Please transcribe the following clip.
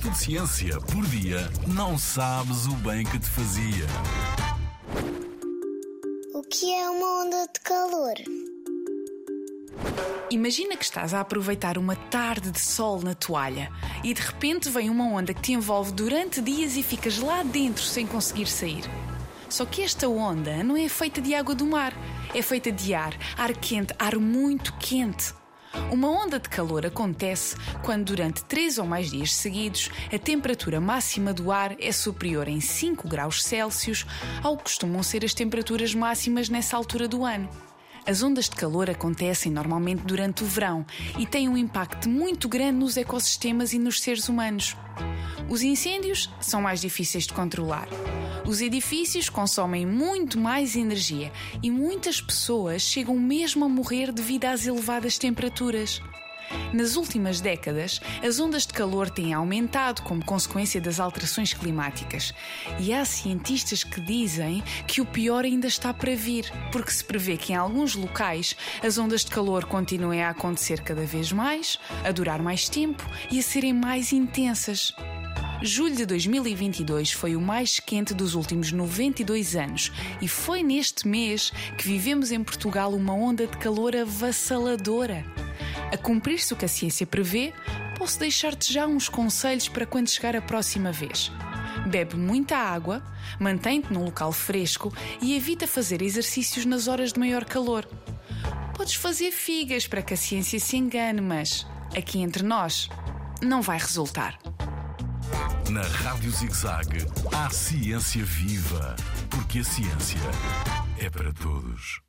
minuto de ciência por dia, não sabes o bem que te fazia. O que é uma onda de calor? Imagina que estás a aproveitar uma tarde de sol na toalha e de repente vem uma onda que te envolve durante dias e ficas lá dentro sem conseguir sair. Só que esta onda não é feita de água do mar, é feita de ar, ar quente, ar muito quente. Uma onda de calor acontece quando, durante 3 ou mais dias seguidos, a temperatura máxima do ar é superior em 5 graus Celsius ao que costumam ser as temperaturas máximas nessa altura do ano. As ondas de calor acontecem normalmente durante o verão e têm um impacto muito grande nos ecossistemas e nos seres humanos. Os incêndios são mais difíceis de controlar. Os edifícios consomem muito mais energia e muitas pessoas chegam mesmo a morrer devido às elevadas temperaturas. Nas últimas décadas, as ondas de calor têm aumentado como consequência das alterações climáticas. E há cientistas que dizem que o pior ainda está para vir, porque se prevê que em alguns locais as ondas de calor continuem a acontecer cada vez mais, a durar mais tempo e a serem mais intensas. Julho de 2022 foi o mais quente dos últimos 92 anos e foi neste mês que vivemos em Portugal uma onda de calor avassaladora. A cumprir-se o que a ciência prevê, posso deixar-te já uns conselhos para quando chegar a próxima vez. Bebe muita água, mantém-te num local fresco e evita fazer exercícios nas horas de maior calor. Podes fazer figas para que a ciência se engane, mas aqui entre nós não vai resultar. Na Rádio ZigZag, há ciência viva, porque a ciência é para todos.